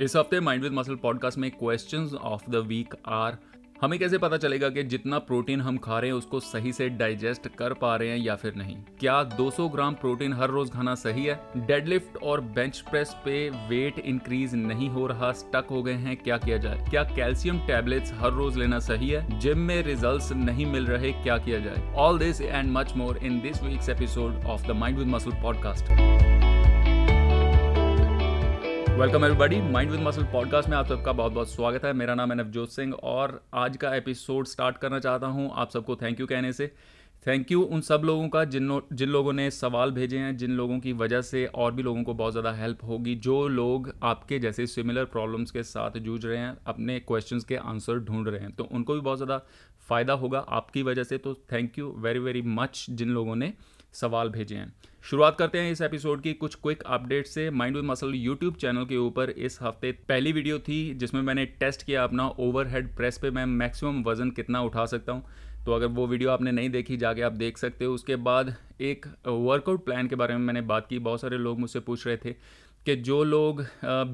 इस हफ़्ते mind with muscle podcast में questions of the week are हमें कैसे पता चलेगा कि जितना प्रोटीन हम खा रहे हैं, उसको सही से डाइजेस्ट कर पा रहे हैं या फिर नहीं? क्या 200 ग्राम प्रोटीन हर रोज खाना सही है? डेडलिफ्ट और बेंच प्रेस पे वेट इंक्रीज नहीं हो रहा स्टक हो गए हैं, क्या किया जाए? क्या कैल्शियम टैबलेट्स हर रोज लेना सही है? जिम में रिजल्ट्स नहीं मिल रहे, क्या किया जाए? All this and much more in this week's episode of the mind with muscle podcast welcome everybody mind with muscle podcast में आप सबका बहुत बहुत स्वागत है। मेरा नाम है नवजोत सिंह और आज का एपिसोड स्टार्ट करना चाहता हूँ। आप सबको थैंक यू कहने से। थैंक यू उन सब लोगों का जिन जिन लोगों ने सवाल भेजे हैं, जिन लोगों की वजह से और भी लोगों को बहुत ज़्यादा हेल्प होगी। जो लोग आपके जैसे सिमिलर प्रॉब्लम्स के साथ जूझ रहे हैं, अपने क्वेश्चंस के आंसर ढूंढ रहे हैं तो उनको भी बहुत ज़्यादा फ़ायदा होगा आपकी वजह से। तो thank you very very much जिन लोगों ने सवाल भेजे हैं। शुरुआत करते हैं इस एपिसोड की कुछ क्विक अपडेट से। Mind with muscle YouTube channel के ऊपर इस हफ़्ते पहली वीडियो थी, जिसमें मैंने टेस्ट किया अपना ओवरहेड प्रेस पे। मैं मैक्सिमम वज़न कितना उठा सकता हूँ? तो अगर वो वीडियो आपने नहीं देखी, जाके आप देख सकते हो। उसके बाद एक वर्कआउट प्लान के बारे में मैंने बात की। बहुत सारे लोग मुझसे पूछ रहे थे कि जो लोग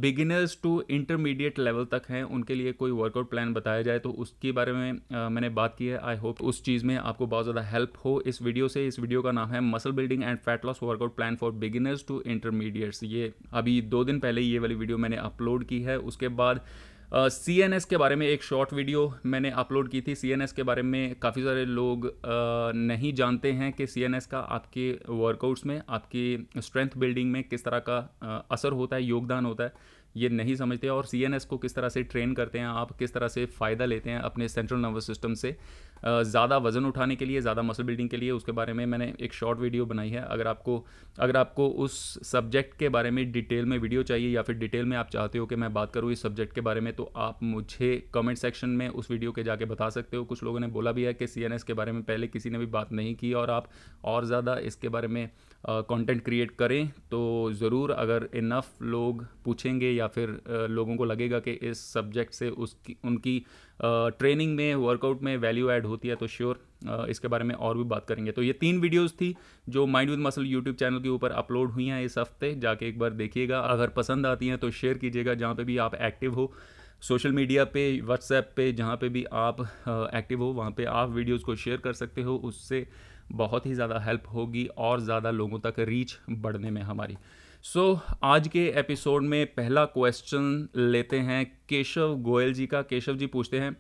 बिगिनर्स टू इंटरमीडिएट लेवल तक हैं उनके लिए कोई वर्कआउट प्लान बताया जाए तो उसके बारे में uh, मैंने बात की है। आई होप उस चीज़ में आपको बहुत ज़्यादा हेल्प हो इस वीडियो से। इस वीडियो का नाम है muscle building and fat loss workout plan for beginners to intermediates ये अभी दो दिन पहले ये वाली वीडियो मैंने अपलोड की है। उसके बाद सी एन एस के बारे में एक शॉर्ट वीडियो मैंने अपलोड की थी। सी एन एस के बारे में काफ़ी सारे लोग uh, नहीं जानते हैं कि सी एन एस का आपके वर्कआउट्स में आपकी स्ट्रेंथ बिल्डिंग में किस तरह का uh, असर होता है योगदान होता है। ये नहीं समझते और सी एन एस को किस तरह से ट्रेन करते हैं, आप किस तरह से फ़ायदा लेते हैं अपने सेंट्रल नर्वस सिस्टम से ज़्यादा वज़न उठाने के लिए, ज़्यादा मसल बिल्डिंग के लिए, उसके बारे में मैंने एक शॉर्ट वीडियो बनाई है। अगर आपको अगर आपको उस सब्जेक्ट के बारे में डिटेल में वीडियो चाहिए या फिर डिटेल में आप चाहते हो कि मैं बात करूँ इस सब्जेक्ट के बारे में तो आप मुझे कमेंट सेक्शन में उस वीडियो के जाके बता सकते हो। कुछ लोगों ने बोला भी है कि सीएनएस के बारे में पहले किसी ने भी बात नहीं की और आप और ज़्यादा इसके बारे में कंटेंट क्रिएट करें तो ज़रूर अगर इनफ लोग पूछेंगे या फिर uh, लोगों को लगेगा कि इस सब्जेक्ट से उसकी उनकी ट्रेनिंग uh, में वर्कआउट में वैल्यू ऐड होती है तो श्योर uh, इसके बारे में और भी बात करेंगे। तो ये तीन वीडियोस थी जो mind with muscle YouTube channel के ऊपर अपलोड हुई हैं इस हफ़्ते जाके एक बार देखिएगा। अगर पसंद आती हैं तो शेयर कीजिएगा जहाँ पे भी आप एक्टिव हो। सोशल मीडिया पे व्हाट्सएप पे जहाँ पे भी आप एक्टिव हो वहाँ पे आप वीडियोस को शेयर कर सकते हो उससे बहुत ही ज़्यादा हेल्प होगी और ज़्यादा लोगों तक रीच बढ़ने में हमारी। सो so, आज के एपिसोड में पहला क्वेश्चन लेते हैं केशव गोयल जी का। केशव जी पूछते हैं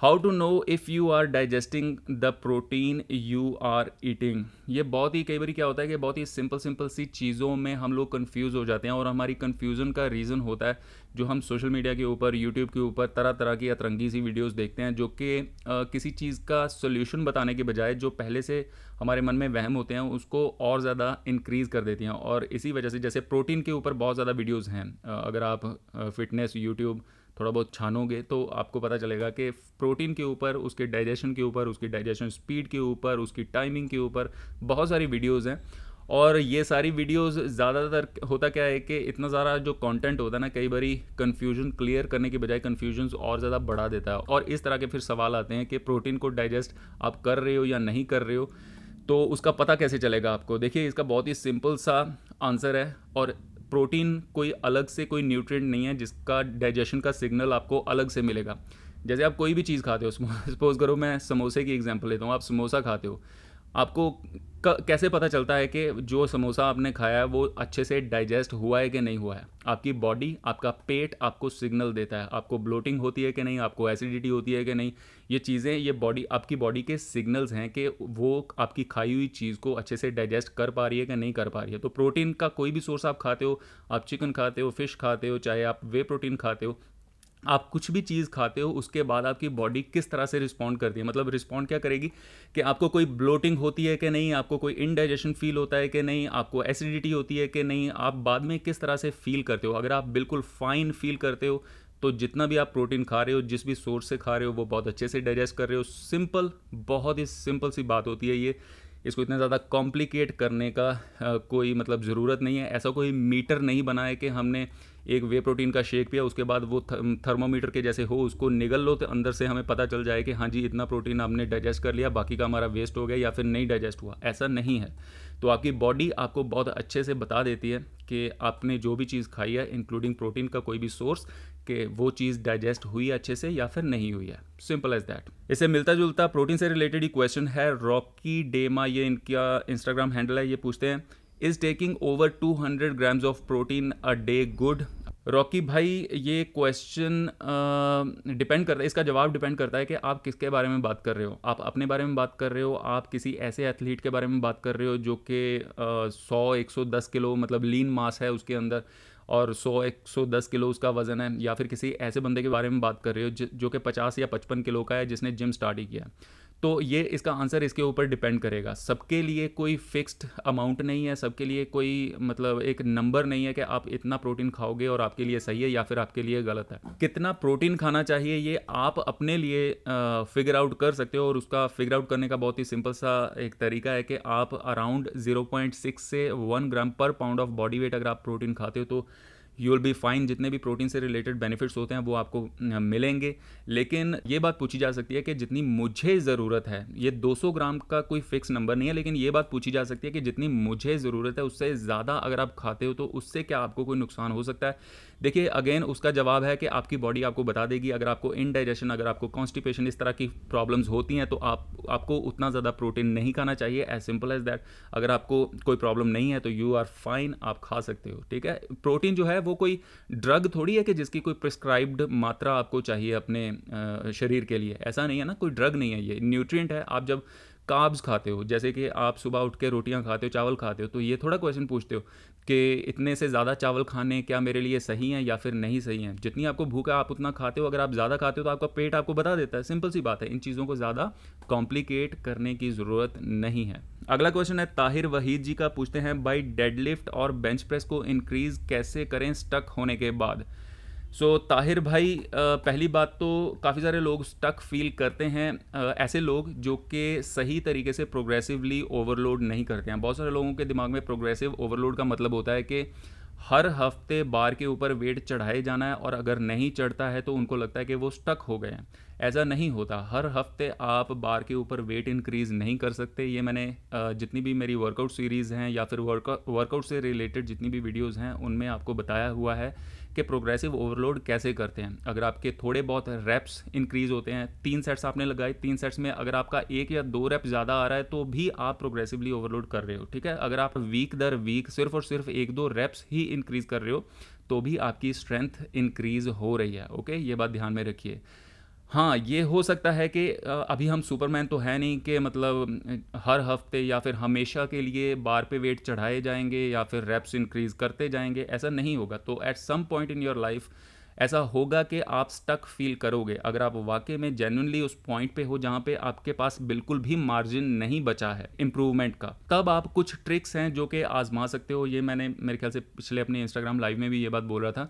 how to know if you are digesting the protein you are eating ये बहुत ही, कई बार क्या होता है कि बहुत ही सिंपल सिंपल सी चीज़ों में हम लोग कन्फ्यूज़ हो जाते हैं और हमारी कन्फ्यूज़न का रीज़न होता है, जो हम सोशल मीडिया के ऊपर यूट्यूब के ऊपर तरह तरह की अतरंगी सी वीडियोस देखते हैं, जो कि किसी चीज़ का सोल्यूशन बताने के बजाय, जो पहले से हमारे मन में वहम होते हैं, उसको और ज़्यादा इंक्रीज़ कर देती हैं। और इसी वजह से, जैसे प्रोटीन के ऊपर बहुत ज़्यादा वीडियोज़ हैं अगर आप फिटनेस यूट्यूब थोड़ा बहुत छानोगे तो आपको पता चलेगा कि प्रोटीन के ऊपर, उसके डाइजेशन के ऊपर, उसकी डाइजेशन स्पीड के ऊपर, उसकी टाइमिंग के ऊपर बहुत सारी वीडियोज़ हैं। और ये सारी वीडियोस ज़्यादातर होता क्या है कि इतना सारा जो कंटेंट होता है ना, कई बारी कन्फ्यूज़न क्लियर करने के बजाय कन्फ्यूज़न और ज़्यादा बढ़ा देता है। और इस तरह के फिर सवाल आते हैं कि प्रोटीन को डाइजेस्ट आप कर रहे हो या नहीं कर रहे हो तो उसका पता कैसे चलेगा आपको? देखिए, इसका बहुत ही सिंपल सा आंसर है और प्रोटीन कोई अलग से कोई न्यूट्रिएंट नहीं है जिसका डाइजेशन का सिग्नल आपको अलग से मिलेगा। जैसे आप कोई भी चीज़ खाते हो सपोज़ करो मैं समोसे की एग्जांपल लेता हूँ, आप समोसा खाते हो, आपको कैसे पता चलता है कि जो समोसा आपने खाया है, वो अच्छे से डाइजेस्ट हुआ है कि नहीं हुआ है? आपकी बॉडी आपका पेट आपको सिग्नल देता है। आपको ब्लोटिंग होती है कि नहीं? आपको एसिडिटी होती है कि नहीं? ये चीज़ें, ये बॉडी आपकी बॉडी के सिग्नल्स हैं कि वो आपकी खाई हुई चीज़ को अच्छे से डाइजेस्ट कर पा रही है कि नहीं कर पा रही है। तो प्रोटीन का कोई भी सोर्स आप खाते हो, आप चिकन खाते हो फ़िश खाते हो, चाहे आप वे प्रोटीन खाते हो आप कुछ भी चीज़ खाते हो, उसके बाद आपकी बॉडी किस तरह से रिस्पॉन्ड करती है? मतलब रिस्पॉन्ड क्या करेगी? कि आपको कोई ब्लोटिंग होती है कि नहीं? आपको कोई इनडाइजेशन फील होता है कि नहीं? आपको एसिडिटी होती है कि नहीं? आप बाद में किस तरह से फील करते हो? अगर आप बिल्कुल फाइन फील करते हो तो जितना भी आप प्रोटीन खा रहे हो, जिस भी सोर्स से खा रहे हो, वो बहुत अच्छे से डाइजेस्ट कर रहे हो। सिंपल बहुत ही सिंपल सी बात होती है ये इसको इतना ज़्यादा कॉम्प्लिकेट करने का कोई मतलब ज़रूरत नहीं है। ऐसा कोई मीटर नहीं बना है कि हमने एक वे प्रोटीन का शेक पिया, उसके बाद वो थर्मोमीटर के जैसे हो, उसको निगल लो तो अंदर से हमें पता चल जाए कि हाँ जी, इतना प्रोटीन आपने डाइजेस्ट कर लिया, बाकी का हमारा वेस्ट हो गया या फिर नहीं डाइजेस्ट हुआ। ऐसा नहीं है। तो आपकी बॉडी आपको बहुत अच्छे से बता देती है कि आपने जो भी चीज़ खाई है इंक्लूडिंग प्रोटीन का कोई भी सोर्स कि वो चीज़ डाइजेस्ट हुई है अच्छे से या फिर नहीं हुई है? सिंपल एज दैट इसे मिलता जुलता प्रोटीन से रिलेटेड ही क्वेश्चन है। रॉकी डेमा ये इनका इंस्टाग्राम हैंडल है, ये पूछते हैं is taking over 200 grams of protein a day good Rocky भाई, ये क्वेश्चन डिपेंड करता है इसका जवाब डिपेंड करता है कि आप किसके बारे में बात कर रहे हो? आप अपने बारे में बात कर रहे हो? आप किसी ऐसे एथलीट के बारे में बात कर रहे हो जो कि सौ, एक सौ दस किलो मतलब लीन मास है उसके अंदर? और सौ एक, सौ दस किलो उसका वज़न है, या फिर किसी ऐसे बंदे के बारे में बात कर रहे हो, जो कि पचास या पचपन किलो का है, जिसने जिम स्टार्ट ही किया। तो ये इसका आंसर इसके ऊपर डिपेंड करेगा। सबके लिए कोई फिक्स्ड अमाउंट नहीं है, सबके लिए कोई मतलब एक नंबर नहीं है कि आप इतना प्रोटीन खाओगे और आपके लिए सही है या फिर आपके लिए गलत है। कितना प्रोटीन खाना चाहिए ये आप अपने लिए फिगर आउट कर सकते हो और उसका फिगर आउट करने का बहुत ही सिंपल सा एक तरीका है कि आप अराउंड ज़ीरो पॉइंट सिक्स से one gram per pound of body weight अगर आप प्रोटीन खाते हो तो यू विल बी फाइन जितने भी प्रोटीन से रिलेटेड बेनिफिट्स होते हैं, वो आपको मिलेंगे। लेकिन ये बात पूछी जा सकती है कि जितनी मुझे ज़रूरत है, ये 200 ग्राम का कोई फिक्स नंबर नहीं है, लेकिन ये बात पूछी जा सकती है कि जितनी मुझे ज़रूरत है, उससे ज़्यादा अगर आप खाते हो तो उससे क्या आपको कोई नुकसान हो सकता है? देखिए अगेन उसका जवाब है कि आपकी बॉडी आपको बता देगी, अगर आपको इनडाइजेशन अगर आपको कॉन्स्टिपेशन इस तरह की प्रॉब्लम्स होती हैं तो आप, आपको उतना ज़्यादा प्रोटीन नहीं खाना चाहिए एज सिंपल एज दैट अगर आपको कोई प्रॉब्लम नहीं है तो यू आर फाइन आप खा सकते हो, ठीक है? प्रोटीन जो है, वो कोई ड्रग थोड़ी है कि जिसकी कोई प्रिस्क्राइब्ड मात्रा आपको चाहिए अपने शरीर के लिए। ऐसा नहीं है ना, कोई ड्रग नहीं है ये। न्यूट्रिएंट है, आप जब काब्स खाते हो, जैसे कि आप सुबह उठ के रोटियाँ खाते हो, चावल खाते हो तो ये थोड़ा क्वेश्चन पूछते हो कि इतने से ज़्यादा चावल खाने क्या मेरे लिए सही हैं या फिर नहीं सही हैं? जितनी आपको भूख है, आप उतना खाते हो। अगर आप ज़्यादा खाते हो तो आपका पेट आपको बता देता है। सिंपल सी बात है, इन चीज़ों को ज़्यादा कॉम्प्लिकेट करने की ज़रूरत नहीं है। अगला क्वेश्चन है, ताहिर वहीद जी का पूछते हैं, बाई डेडलिफ्ट और बेंच प्रेस को इंक्रीज़ कैसे करें स्टक होने के बाद? सो so, ताहिर भाई पहली बात तो काफ़ी सारे लोग स्टक फील करते हैं। ऐसे लोग जो कि सही तरीके से प्रोग्रेसिवली ओवरलोड नहीं करते हैं। बहुत सारे लोगों के दिमाग में प्रोग्रेसिव ओवरलोड का मतलब होता है कि हर हफ़्ते बार के ऊपर वेट चढ़ाए जाना है और अगर नहीं चढ़ता है तो उनको लगता है कि वो स्टक हो गए हैं। ऐसा नहीं होता। हर हफ़्ते आप बार के ऊपर वेट इंक्रीज़ नहीं कर सकते। ये मैंने जितनी भी मेरी वर्कआउट सीरीज़ हैं या फिर वर्कआउट से रिलेटेड जितनी भी वीडियोज़ हैं, उनमें आपको बताया हुआ है कि प्रोग्रेसिव ओवरलोड कैसे करते हैं। अगर आपके थोड़े बहुत रेप्स इंक्रीज़ होते हैं, तीन सेट्स आपने लगाए, तीन सेट्स में अगर आपका एक या दो रेप ज़्यादा आ रहा है तो भी आप प्रोग्रेसिवली ओवरलोड कर रहे हो, ठीक है? अगर आप वीक दर वीक सिर्फ़ और सिर्फ़ एक दो रेप्स ही इंक्रीज़ कर रहे हो तो भी आपकी स्ट्रेंथ इंक्रीज़ हो रही है ओके ये बात ध्यान में रखिए। हाँ ये हो सकता है कि अभी हम सुपरमैन तो है नहीं कि मतलब हर हफ़्ते या फिर हमेशा के लिए बार पे वेट चढ़ाए जाएँगे या फिर रेप्स इंक्रीज करते जाएँगे, ऐसा नहीं होगा। तो at some point in your life ऐसा होगा कि आप स्टक फील करोगे। अगर आप वाकई में जेन्यनली उस पॉइंट पे हो जहाँ पे आपके पास बिल्कुल भी मार्जिन नहीं बचा है इम्प्रूवमेंट का, तब आप कुछ ट्रिक्स हैं जो कि आजमा सकते हो। ये मैंने, मेरे ख्याल से पिछले अपने इंस्टाग्राम लाइव में भी ये बात बोल रहा था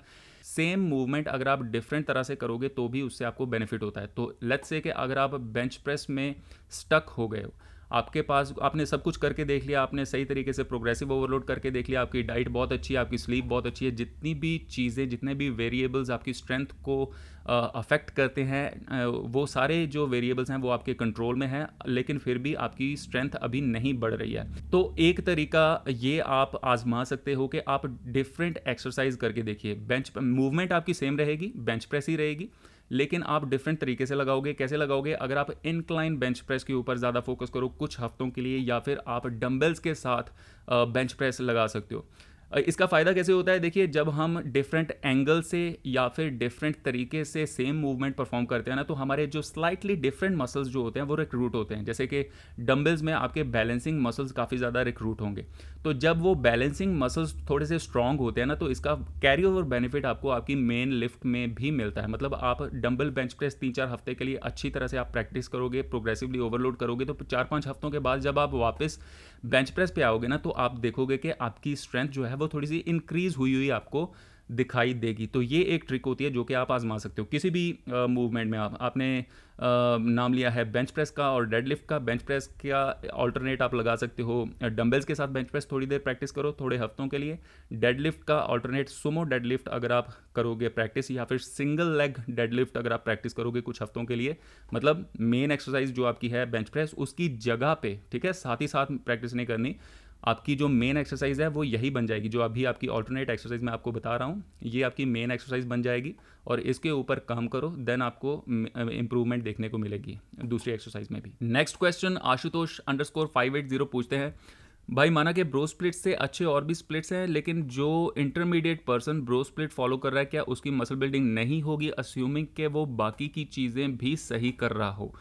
सेम मूवमेंट अगर आप डिफरेंट तरह से करोगे तो भी उससे आपको बेनिफिट होता है। तो लेट्स से कि अगर आप बेंच प्रेस में स्टक हो गए हो आपके पास, आपने सब कुछ करके देख लिया, आपने सही तरीके से प्रोग्रेसिव ओवरलोड करके देख लिया, आपकी डाइट बहुत अच्छी है, आपकी स्लीप बहुत अच्छी है, जितनी भी चीज़ें, जितने भी वेरिएबल्स आपकी स्ट्रेंथ को अफेक्ट करते हैं वो सारे जो वेरिएबल्स हैं, वो आपके कंट्रोल में हैं, लेकिन फिर भी आपकी स्ट्रेंथ अभी नहीं बढ़ रही है। तो एक तरीका ये आप आजमा सकते हो कि आप डिफरेंट एक्सरसाइज करके देखिए बेंच मूवमेंट आपकी सेम रहेगी बेंच प्रेस ही रहेगी लेकिन आप डिफरेंट तरीके से लगाओगे, कैसे लगाओगे? अगर आप इनक्लाइन बेंच प्रेस के ऊपर ज़्यादा फोकस करो कुछ हफ्तों के लिए या फिर आप डम्बल्स के साथ बेंच प्रेस लगा सकते हो। इसका फ़ायदा कैसे होता है? देखिए, जब हम डिफरेंट एंगल से या फिर डिफरेंट तरीके से सेम मूवमेंट परफॉर्म करते हैं ना तो हमारे जो स्लाइटली डिफरेंट मसल्स जो होते हैं, वो रिक्रूट होते हैं। जैसे कि डम्बल्स में आपके बैलेंसिंग मसल्स काफ़ी ज़्यादा रिक्रूट होंगे। तो जब वो बैलेंसिंग मसल्स थोड़े से स्ट्रॉन्ग होते हैं ना तो इसका कैरी ओवर बेनिफिट आपको आपकी मेन लिफ्ट में भी मिलता है। मतलब आप डम्बल बेंच प्रेस तीन चार हफ़्ते के लिए अच्छी तरह से आप प्रैक्टिस करोगे प्रोग्रेसिवली ओवरलोड करोगे तो चार पाँच हफ्तों के बाद जब आप वापस बेंच प्रेस पे आओगे ना तो आप देखोगे कि आपकी स्ट्रेंथ जो है वो थोड़ी सी इंक्रीज हुई हुई आपको दिखाई देगी। तो ये एक ट्रिक होती है जो कि आप आजमा सकते हो। किसी भी मूवमेंट में आप, आपने नाम लिया है बेंच प्रेस का और डेड लिफ्ट का बेंच प्रेस का ऑल्टरनेट आप लगा सकते हो। डम्बल्स के साथ बेंच प्रेस थोड़ी देर प्रैक्टिस करो, थोड़े हफ्तों के लिए। डेड लिफ्ट का ऑल्टरनेट सुमो डेड लिफ्ट अगर आप करोगे प्रैक्टिस या फिर सिंगल लेग डेड लिफ्ट अगर आप प्रैक्टिस करोगे कुछ हफ्तों के लिए मतलब मेन एक्सरसाइज जो आपकी है बेंच प्रेस उसकी जगह पे, ठीक है, साथ ही साथ प्रैक्टिस नहीं करनी। आपकी जो मेन एक्सरसाइज है, वो यही बन जाएगी। जो अभी आपकी ऑल्टरनेट एक्सरसाइज मैं आपको बता रहा हूँ, ये आपकी मेन एक्सरसाइज बन जाएगी और इसके ऊपर काम करो देन आपको इंप्रूवमेंट देखने को मिलेगी दूसरी एक्सरसाइज में भी। Next question Ashutosh underscore five eight zero पूछते हैं, भाई माना कि ब्रो स्प्लिट से अच्छे और भी स्प्लिट्स हैं, लेकिन जो intermediate person bro split follow कर रहा है, क्या उसकी मसल बिल्डिंग नहीं होगी अस्यूमिंग के वो बाकी की चीज़ें भी सही कर रहा हो?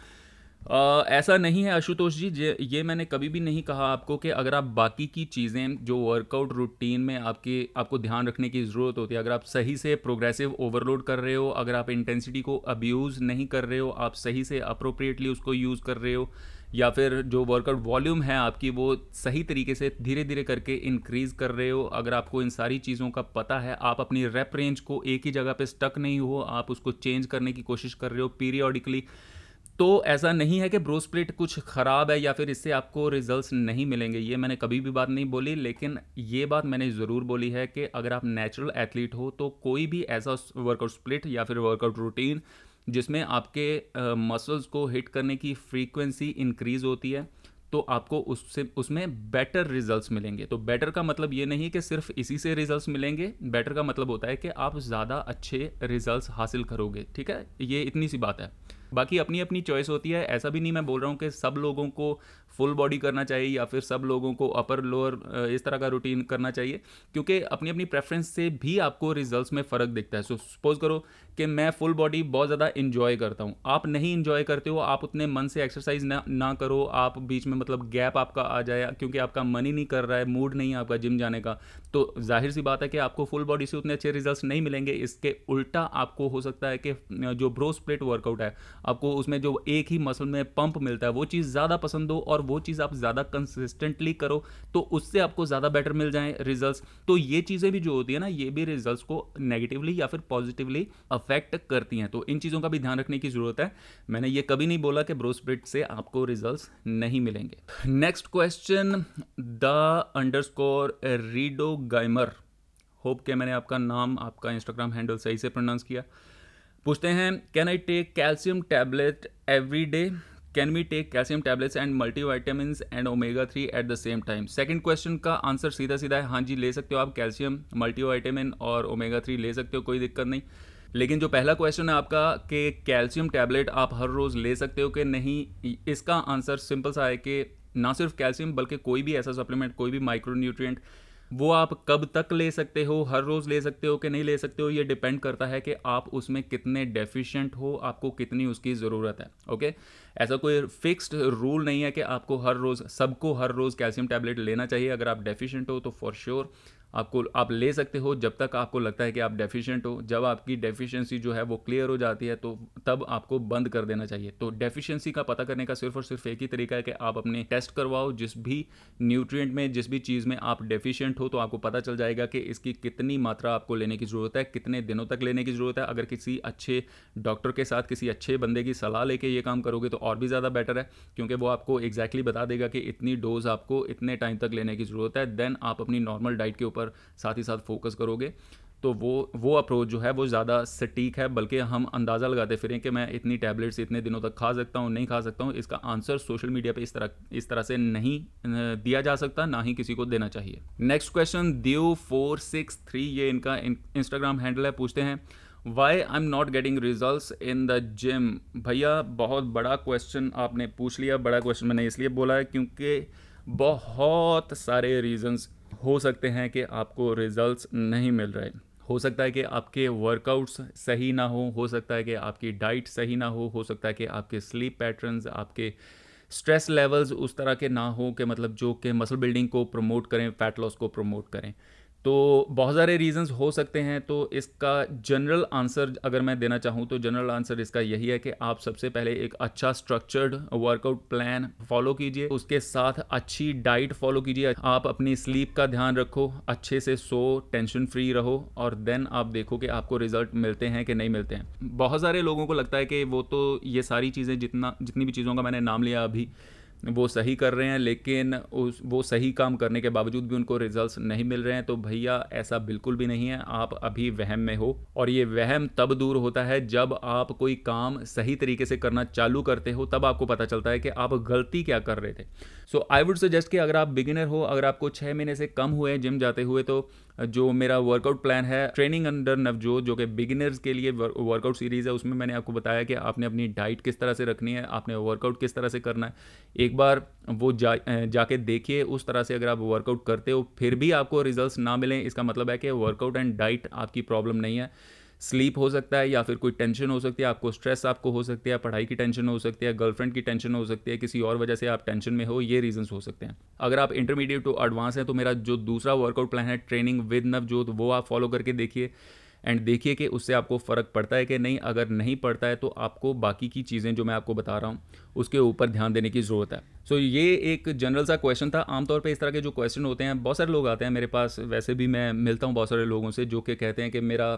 आ, ऐसा नहीं है आशुतोष जी ये मैंने कभी भी नहीं कहा आपको कि अगर आप बाकी की चीज़ें जो वर्कआउट रूटीन में आपके आपको ध्यान रखने की ज़रूरत होती है अगर आप सही से प्रोग्रेसिव ओवरलोड कर रहे हो अगर आप इंटेंसिटी को अब्यूज़ नहीं कर रहे हो आप सही से अप्रोप्रिएटली उसको यूज़ कर रहे हो या फिर जो वर्कआउट वॉल्यूम है आपकी वो सही तरीके से धीरे धीरे करके इंक्रीज़ कर रहे हो अगर आपको इन सारी चीज़ों का पता है आप अपनी रेप रेंज को एक ही जगह पे स्टक नहीं हो आप उसको चेंज करने की कोशिश कर रहे हो पीरियोडिकली तो ऐसा नहीं है कि ब्रो स्प्लिट कुछ ख़राब है या फिर इससे आपको रिजल्ट्स नहीं मिलेंगे, ये मैंने कभी भी बात नहीं बोली, लेकिन ये बात मैंने ज़रूर बोली है कि अगर आप नेचुरल एथलीट हो तो कोई भी ऐसा वर्कआउट स्प्लिट या फिर वर्कआउट रूटीन जिसमें आपके मसल्स को हिट करने की फ्रीक्वेंसी इंक्रीज़ होती है। तो आपको उससे, उसमें बेटर रिजल्ट्स मिलेंगे। तो बेटर का मतलब ये नहीं कि सिर्फ़ इसी से रिजल्ट्स मिलेंगे। बेटर का मतलब होता है कि आप ज़्यादा अच्छे रिजल्ट्स हासिल करोगे, ठीक है? ये इतनी सी बात है। बाकी अपनी अपनी चॉइस होती है। ऐसा भी नहीं मैं बोल रहा हूँ कि सब लोगों को फुल बॉडी करना चाहिए या फिर सब लोगों को अपर लोअर इस तरह का रूटीन करना चाहिए क्योंकि अपनी अपनी प्रेफरेंस से भी आपको रिजल्ट्स में फ़र्क दिखता है। सो so, सपोज़ करो कि मैं फुल बॉडी बहुत ज़्यादा इन्जॉय करता हूँ। आप नहीं इन्जॉय करते हो आप उतने मन से एक्सरसाइज ना ना करो आप बीच में मतलब गैप आपका आ जाए क्योंकि आपका मन ही नहीं कर रहा है मूड नहीं है आपका जिम जाने का। तो ज़ाहिर सी बात है कि आपको फुल बॉडी से उतने अच्छे रिज़ल्ट नहीं मिलेंगे। इसके उल्टा आपको हो सकता है कि जो ब्रो स्प्लिट वर्कआउट है, आपको उसमें जो एक ही मसल में पंप मिलता है, वो चीज़ ज़्यादा पसंद हो और वो चीज़ आप ज़्यादा कंसिस्टेंटली करो तो उससे आपको ज़्यादा बेटर मिल जाए रिज़ल्ट तो ये चीज़ें भी जो होती है ना, ये भी रिज़ल्ट को नेगेटिवली या फिर पॉजिटिवली अफेक्ट करती हैं। तो इन चीज़ों का भी ध्यान रखने की ज़रूरत है। मैंने ये कभी नहीं बोला कि ब्रो स्प्लिट से आपको रिज़ल्ट नहीं मिलेंगे। Next question the underscore reedo gymer. Hope के मैंने आपका नाम, आपका इंस्टाग्राम हैंडल सही से प्रोनाउंस किया। पूछते हैं can I take calcium tablet every day can we take calcium tablets and multivitamin and omega three at the same time second question का आंसर सीधा सीधा है। हाँ जी, ले सकते हो आप कैल्शियम मल्टी वाइटामिन और ओमेगा थ्री ले सकते हो, कोई दिक्कत नहीं। लेकिन जो पहला क्वेश्चन है आपका कि कैल्शियम टैबलेट आप हर रोज़ ले सकते हो कि नहीं, इसका आंसर सिंपल सा है कि ना सिर्फ़ कैल्शियम, बल्कि कोई भी ऐसा सप्लीमेंट कोई भी माइक्रो न्यूट्रिएंट वो आप कब तक ले सकते हो, हर रोज़ ले सकते हो कि नहीं ले सकते हो, ये डिपेंड करता है कि आप उसमें कितने डेफिशिएंट हो, आपको कितनी उसकी ज़रूरत है ओके ऐसा कोई फिक्स्ड रूल नहीं है कि आपको हर रोज़, सबको हर रोज़ कैल्शियम टैबलेट लेना चाहिए। अगर आप डेफिशिएंट हो तो फॉर श्योर sure आपको, आप ले सकते हो जब तक आपको लगता है कि आप डेफिशिएंट हो। जब आपकी डेफिशिएंसी जो है वो क्लियर हो जाती है तो तब आपको बंद कर देना चाहिए। तो डेफिशिएंसी का पता करने का सिर्फ़ और सिर्फ़ एक ही तरीका है कि आप अपने टेस्ट करवाओ। जिस भी न्यूट्रिएंट में, जिस भी चीज़ में आप डेफिशिएंट हो तो आपको पता चल जाएगा कि इसकी कितनी मात्रा आपको लेने की ज़रूरत है, कितने दिनों तक लेने की ज़रूरत है। अगर किसी अच्छे डॉक्टर के साथ किसी अच्छे बंदे की सलाह लेके ये काम करोगे तो और भी ज़्यादा बेटर है, क्योंकि वो आपको एग्जैक्टली बता देगा कि इतनी डोज आपको इतने टाइम तक लेने की ज़रूरत है। देन आप अपनी नॉर्मल डाइट के ऊपर साथ ही साथ फोकस करोगे तो वो वो अप्रोच जो है वो ज़्यादा सटीक है, बल्कि हम अंदाज़ा लगाते फिरें कि मैं इतनी टैबलेट्स इतने दिनों तक खा सकता हूँ, नहीं खा सकता हूँ, इसका आंसर सोशल मीडिया पे इस तरह इस तरह से नहीं दिया जा सकता, ना ही किसी को देना चाहिए। नेक्स्ट क्वेश्चन दियो फोर सिक्स थ्री ये इनका इंस्टाग्राम हैंडल है, पूछते हैं why I am not getting result in the gym भैया, बहुत बड़ा क्वेश्चन आपने पूछ लिया, बड़ा क्वेश्चन मैंने इसलिए बोला है क्योंकि बहुत सारे रीजंस हो सकते हैं कि आपको रिजल्ट्स नहीं मिल रहे। हो सकता है कि आपके वर्कआउट्स सही ना हो हो सकता है कि आपकी डाइट सही ना हो हो सकता है कि आपके स्लीप पैटर्न्स आपके स्ट्रेस लेवल्स उस तरह के ना हो कि मतलब जो कि मसल बिल्डिंग को प्रमोट करें फैट लॉस को प्रमोट करें। तो बहुत सारे रीजंस हो सकते हैं तो इसका जनरल आंसर अगर मैं देना चाहूँ तो जनरल आंसर इसका यही है कि आप सबसे पहले एक अच्छा स्ट्रक्चर्ड वर्कआउट प्लान फॉलो कीजिए। उसके साथ अच्छी डाइट फॉलो कीजिए। आप अपनी स्लीप का ध्यान रखो, अच्छे से सो टेंशन फ्री रहो, और देन आप देखो कि आपको रिज़ल्ट मिलते हैं कि नहीं मिलते हैं। बहुत सारे लोगों को लगता है कि वो तो ये सारी चीज़ें जितना, जितनी भी चीज़ों का मैंने नाम लिया अभी वो सही कर रहे हैं, लेकिन उस, वो सही काम करने के बावजूद भी उनको रिजल्ट्स नहीं मिल रहे हैं तो भैया ऐसा बिल्कुल भी नहीं है। आप अभी वहम में हो, और ये वहम तब दूर होता है जब आप कोई काम सही तरीके से करना चालू करते हो, तब आपको पता चलता है कि आप गलती क्या कर रहे थे। सो आई वुड सजेस्ट कि अगर आप बिगिनर हो, अगर आपको छः महीने से कम हुए जिम जाते हुए तो जो मेरा वर्कआउट प्लान है ट्रेनिंग अंडर नवजोत जो कि बिगिनर्स के लिए वर्कआउट सीरीज़ है, उसमें मैंने आपको बताया कि आपने अपनी डाइट किस तरह से रखनी है, आपने वर्कआउट किस तरह से करना है। एक बार वो जा जाके देखिए, उस तरह से अगर आप वर्कआउट करते हो, फिर भी आपको रिज़ल्ट ना मिलें, इसका मतलब है कि वर्कआउट एंड डाइट आपकी प्रॉब्लम नहीं है। स्लीप हो सकता है या फिर कोई टेंशन हो सकती है, आपको स्ट्रेस आपको हो सकती है, पढ़ाई की टेंशन हो सकती है गर्लफ्रेंड की टेंशन हो सकती है, किसी और वजह से आप टेंशन में हो, ये रीजंस हो सकते हैं। अगर आप इंटरमीडिएट टू एडवांस हैं तो मेरा जो दूसरा वर्कआउट प्लान है ट्रेनिंग विद नवजोत, वो आप फॉलो करके देखिए। एंड देखिए कि उससे आपको फ़र्क पड़ता है कि नहीं अगर नहीं पड़ता है तो आपको बाकी की चीज़ें जो मैं आपको बता रहा हूँ उसके ऊपर ध्यान देने की ज़रूरत है। सो so, ये एक जनरल सा क्वेश्चन था। आमतौर पे इस तरह के जो क्वेश्चन होते हैं बहुत सारे लोग आते हैं मेरे पास। वैसे भी मैं मिलता हूँ बहुत सारे लोगों से जो कि कहते हैं कि मेरा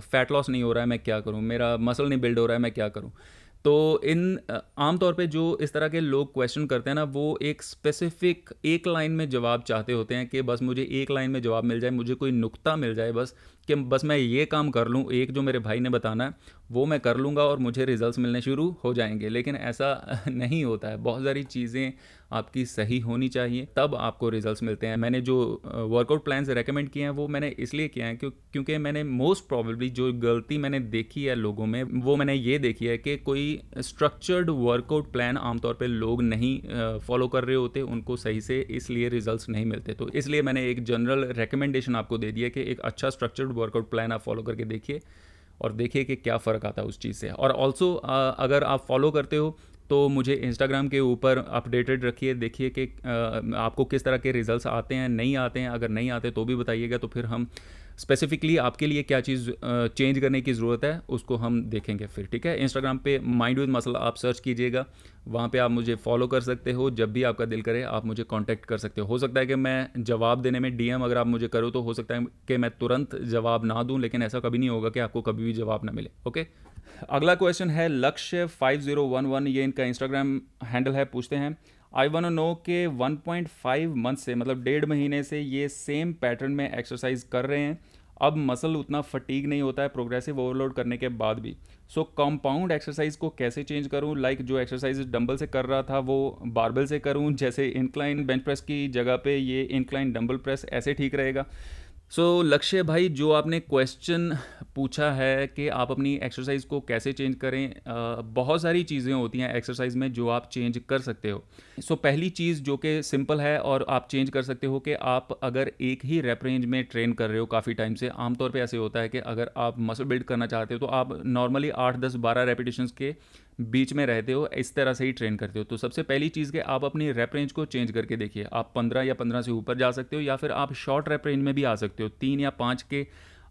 फ़ैट लॉस नहीं हो रहा है मैं क्या करूँ? मेरा मसल नहीं बिल्ड हो रहा है मैं क्या करूँ? तो इन आमतौर पे जो इस तरह के लोग क्वेश्चन करते हैं ना वो एक स्पेसिफिक एक लाइन में जवाब चाहते होते हैं कि बस मुझे एक लाइन में जवाब मिल जाए मुझे कोई नुक्ता मिल जाए बस कि बस मैं ये काम कर लूँ, एक जो मेरे भाई ने बताना है, वो मैं कर लूँगा और मुझे रिजल्ट्स मिलने शुरू हो जाएँगे। लेकिन ऐसा नहीं होता है। बहुत सारी चीज़ें आपकी सही होनी चाहिए, तब आपको रिजल्ट्स मिलते हैं। मैंने जो वर्कआउट प्लान रेकमेंड किए हैं, वो मैंने इसलिए किए हैं क्यों, क्योंकि मैंने मोस्ट प्रॉब्लली जो गलती मैंने देखी है लोगों में, वो मैंने ये देखी है कि कोई स्ट्रक्चर्ड वर्कआउट प्लान आमतौर पर लोग नहीं फॉलो कर रहे होते, उनको सही से इसलिए रिज़ल्ट नहीं मिलते। तो इसलिए मैंने एक जनरल रिकमेंडेशन आपको दे दिया कि एक अच्छा स्ट्रक्चर्ड वर्कआउट प्लान आप फॉलो करके देखिए और देखिए कि क्या फ़र्क आता है उस चीज़ से। और ऑल्सो अगर आप फॉलो करते हो तो मुझे इंस्टाग्राम के ऊपर अपडेटेड रखिए, देखिए कि आपको किस तरह के रिजल्ट्स आते हैं, नहीं आते हैं। अगर नहीं आते तो भी बताइएगा तो फिर हम स्पेसिफिकली आपके लिए क्या चीज़ चेंज करने की ज़रूरत है, उसको हम देखेंगे फिर, ठीक है? इंस्टाग्राम पे माइंड विद मसल आप सर्च कीजिएगा। वहाँ पे आप मुझे फॉलो कर सकते हो। जब भी आपका दिल करे, आप मुझे कांटेक्ट कर सकते हो। हो सकता है कि मैं जवाब देने में डीएम अगर आप मुझे करो तो हो सकता है कि मैं तुरंत जवाब ना दूँ, लेकिन ऐसा कभी नहीं होगा कि आपको कभी भी जवाब ना मिले, ओके? अगला क्वेश्चन है लक्ष्य फाइव ज़ीरो वन वन ये इनका इंस्टाग्राम हैंडल है, पूछते हैं। आई वन नो के 1.5 मंथ से मतलब डेढ़ महीने से ये सेम पैटर्न में एक्सरसाइज कर रहे हैं। अब मसल उतना फटीक नहीं होता है प्रोग्रेसिव ओवरलोड करने के बाद भी। सो कंपाउंड एक्सरसाइज को कैसे चेंज करूँ? लाइक like जो एक्सरसाइज डंबल से कर रहा था, वो बारबल से करूँ? जैसे इंक्लाइन बेंच प्रेस की जगह पे ये इंक्लाइन डंबल प्रेस ऐसे ठीक रहेगा? सो so, लक्ष्य भाई जो आपने क्वेश्चन पूछा है कि आप अपनी एक्सरसाइज को कैसे चेंज करें बहुत सारी चीज़ें होती हैं एक्सरसाइज में जो आप चेंज कर सकते हो। सो so, पहली चीज़ जो कि सिंपल है और आप चेंज कर सकते हो कि आप अगर एक ही रेप रेंज में ट्रेन कर रहे हो काफ़ी टाइम से आमतौर पे ऐसे होता है कि अगर आप मसल बिल्ड करना चाहते हो तो आप नॉर्मली आठ दस बारह रेपिटेशंस के बीच में रहते हो इस तरह से ही ट्रेन करते हो। तो सबसे पहली चीज़ के आप अपनी रेप रेंज को चेंज करके देखिए। आप पंद्रह या पंद्रह से ऊपर जा सकते हो या फिर आप शॉर्ट रेप रेंज में भी आ सकते हो। तीन या पाँच के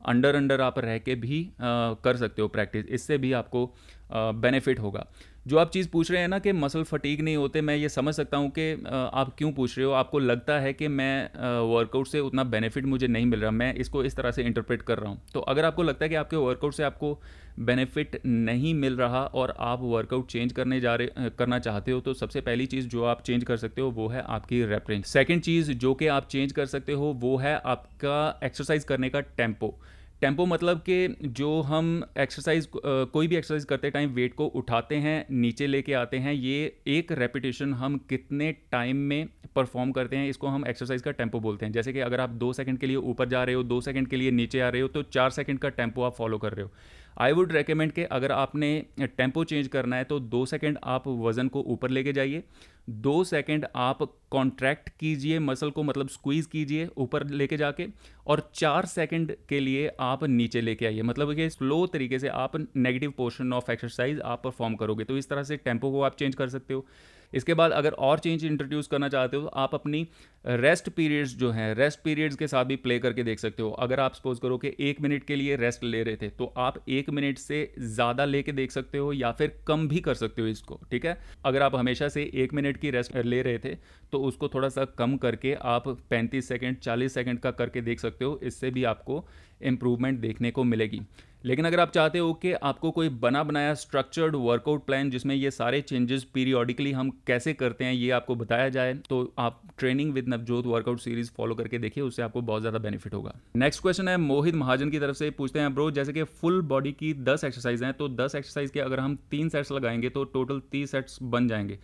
अंडर अंडर आप रह के भी आ, कर सकते हो प्रैक्टिस इससे भी आपको बेनिफिट होगा। जो आप चीज़ पूछ रहे हैं ना कि मसल फटीक नहीं होते, मैं ये समझ सकता हूँ कि आप क्यों पूछ रहे हो? आपको लगता है कि मैं वर्कआउट से उतना बेनिफिट मुझे नहीं मिल रहा, मैं इसको इस तरह से इंटरप्रेट कर रहा हूँ। तो अगर आपको लगता है कि आपके वर्कआउट से आपको बेनिफिट नहीं मिल रहा और आप वर्कआउट चेंज करने जा रहे करना चाहते हो तो सबसे पहली चीज़ जो आप चेंज कर सकते हो, वो है आपकी रेफरेंस सेकेंड चीज़ जो कि आप चेंज कर सकते हो, वो है आपका एक्सरसाइज करने का टेंपो टेंपो मतलब कि जो हम एक्सरसाइज कोई भी एक्सरसाइज करते टाइम वेट को उठाते हैं, नीचे लेके आते हैं, ये एक रेपिटेशन हम कितने टाइम में परफॉर्म करते हैं, इसको हम एक्सरसाइज का टेंपो बोलते हैं। जैसे कि अगर आप दो सेकंड के लिए ऊपर जा रहे हो, दो सेकंड के लिए नीचे आ रहे हो तो चार सेकंड का टेंपो आप फॉलो कर रहे हो। आई वुड रिकमेंड कि अगर आपने टेंपो चेंज करना है तो दो सेकंड आप वज़न को ऊपर लेके जाइए। दो सेकंड आप कॉन्ट्रैक्ट कीजिए मसल को मतलब स्क्वीज़ कीजिए ऊपर लेके जाके और चार सेकंड के लिए आप नीचे लेके आइए। मतलब कि स्लो तरीके से आप नेगेटिव पोर्शन ऑफ़ एक्सरसाइज आप परफॉर्म करोगे। तो इस तरह से टेंपो को आप चेंज कर सकते हो। इसके बाद अगर और चेंज इंट्रोड्यूस करना चाहते हो तो आप अपनी रेस्ट पीरियड्स जो हैं रेस्ट पीरियड्स के साथ भी प्ले करके देख सकते हो। अगर आप सपोज़ करो कि एक मिनट के लिए रेस्ट ले रहे थे तो आप एक मिनट से ज़्यादा लेके देख सकते हो या फिर कम भी कर सकते हो इसको, ठीक है? अगर आप हमेशा से एक मिनट की रेस्ट ले रहे थे तो उसको थोड़ा सा कम करके आप पैंतीस सेकेंड चालीस सेकेंड का करके देख सकते हो। इससे भी आपको इम्प्रूवमेंट देखने को मिलेगी। लेकिन अगर आप चाहते हो कि आपको कोई बना बनाया स्ट्रक्चर्ड वर्कआउट प्लान जिसमें ये सारे चेंजेस पीरियोडिकली हम कैसे करते हैं, ये आपको बताया जाए तो आप training with Navjot workout series follow करके देखिए, उससे आपको बहुत ज़्यादा बेनिफिट होगा। नेक्स्ट क्वेश्चन है मोहित महाजन की तरफ़ से, पूछते हैं ब्रो जैसे कि फुल बॉडी की दस एक्सरसाइज हैं तो दस एक्सरसाइज के अगर हम तीन सेट्स लगाएँगे तो टोटल तीस सेट्स बन जाएँगे।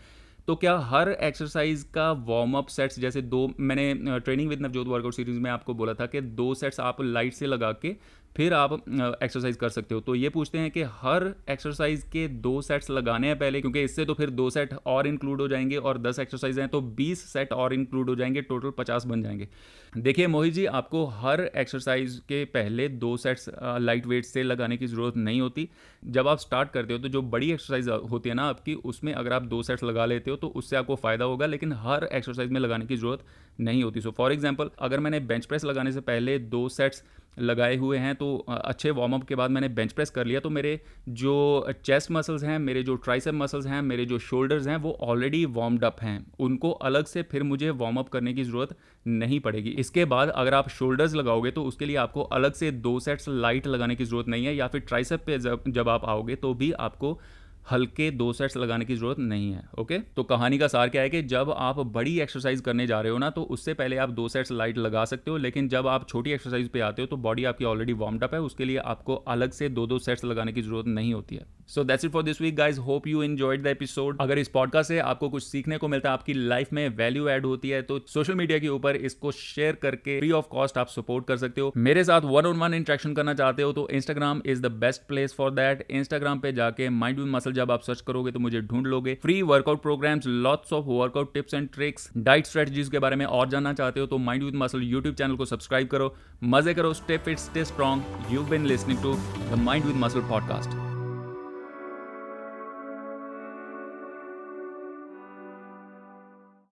तो क्या हर एक्सरसाइज का वार्म अप सेट्स जैसे दो, मैंने training with Navjot workout series में आपको बोला था कि दो सेट्स आप लाइट से लगा के फिर आप एक्सरसाइज कर सकते हो। तो ये पूछते हैं कि हर एक्सरसाइज के दो सेट्स लगाने हैं पहले, क्योंकि इससे तो फिर दो सेट और इंक्लूड हो जाएँगे और दस एक्सरसाइज हैं तो बीस सेट और इंक्लूड हो जाएँगे टोटल पचास बन जाएँगे। देखिए मोहित जी, आपको हर एक्सरसाइज के पहले दो सेट्स लाइट वेट से लगाने की ज़रूरत नहीं होती। जब आप स्टार्ट करते हो तो जो बड़ी एक्सरसाइज होती है ना आपकी, उसमें अगर आप दो सेट्स लगा लेते हो तो उससे आपको फ़ायदा होगा, लेकिन हर एक्सरसाइज में लगाने की ज़रूरत नहीं होती। सो फॉर एग्ज़ाम्पल अगर मैंने बेंच प्रेस लगाने से पहले दो सेट्स लगाए हुए हैं तो अच्छे वार्म अप के बाद मैंने बेंच प्रेस कर लिया। तो मेरे जो चेस्ट मसल्स हैं, मेरे जो ट्राइसेप मसल्स हैं, मेरे जो शोल्डर्स हैं, वो ऑलरेडी वार्म्ड अप हैं। उनको अलग से फिर मुझे वार्म अप करने की ज़रूरत नहीं पड़ेगी। इसके बाद अगर आप शोल्डर्स लगाओगे तो उसके लिए आपको अलग से दो सेट्स लाइट लगाने की ज़रूरत नहीं है, या फिर ट्राइसेप पे जब जब आप आओगे तो भी आपको हल्के दो सेट्स लगाने की ज़रूरत नहीं है ओके तो कहानी का सार क्या है कि जब आप बड़ी एक्सरसाइज करने जा रहे हो ना तो उससे पहले आप दो सेट्स लाइट लगा सकते हो, लेकिन जब आप छोटी एक्सरसाइज पे आते हो तो बॉडी आपकी ऑलरेडी वार्मड अप है, उसके लिए आपको अलग से दो दो सेट्स लगाने की ज़रूरत नहीं होती है। So that's it for this week guys hope you enjoyed the episode अगर इस पॉडकास्ट से आपको कुछ सीखने को मिलता है, आपकी लाइफ में वैल्यू एड होती है तो सोशल मीडिया के ऊपर इसको शेयर करके फ्री ऑफ़ कॉस्ट आप सपोर्ट कर सकते हो। मेरे साथ वन ऑन वन इंट्रैक्शन करना चाहते हो तो Instagram is the best place for that Instagram पे जाके माइंड विद मसल जब आप सर्च करोगे तो मुझे ढूंढ लोगे। Free workout programs lots of workout tips and tricks diet strategies के बारे में और जानना चाहते हो तो mind with muscle YouTube channel को सब्सक्राइब करो। मज़े करो stay fit stay strong you been listening to the mind with muscle podcast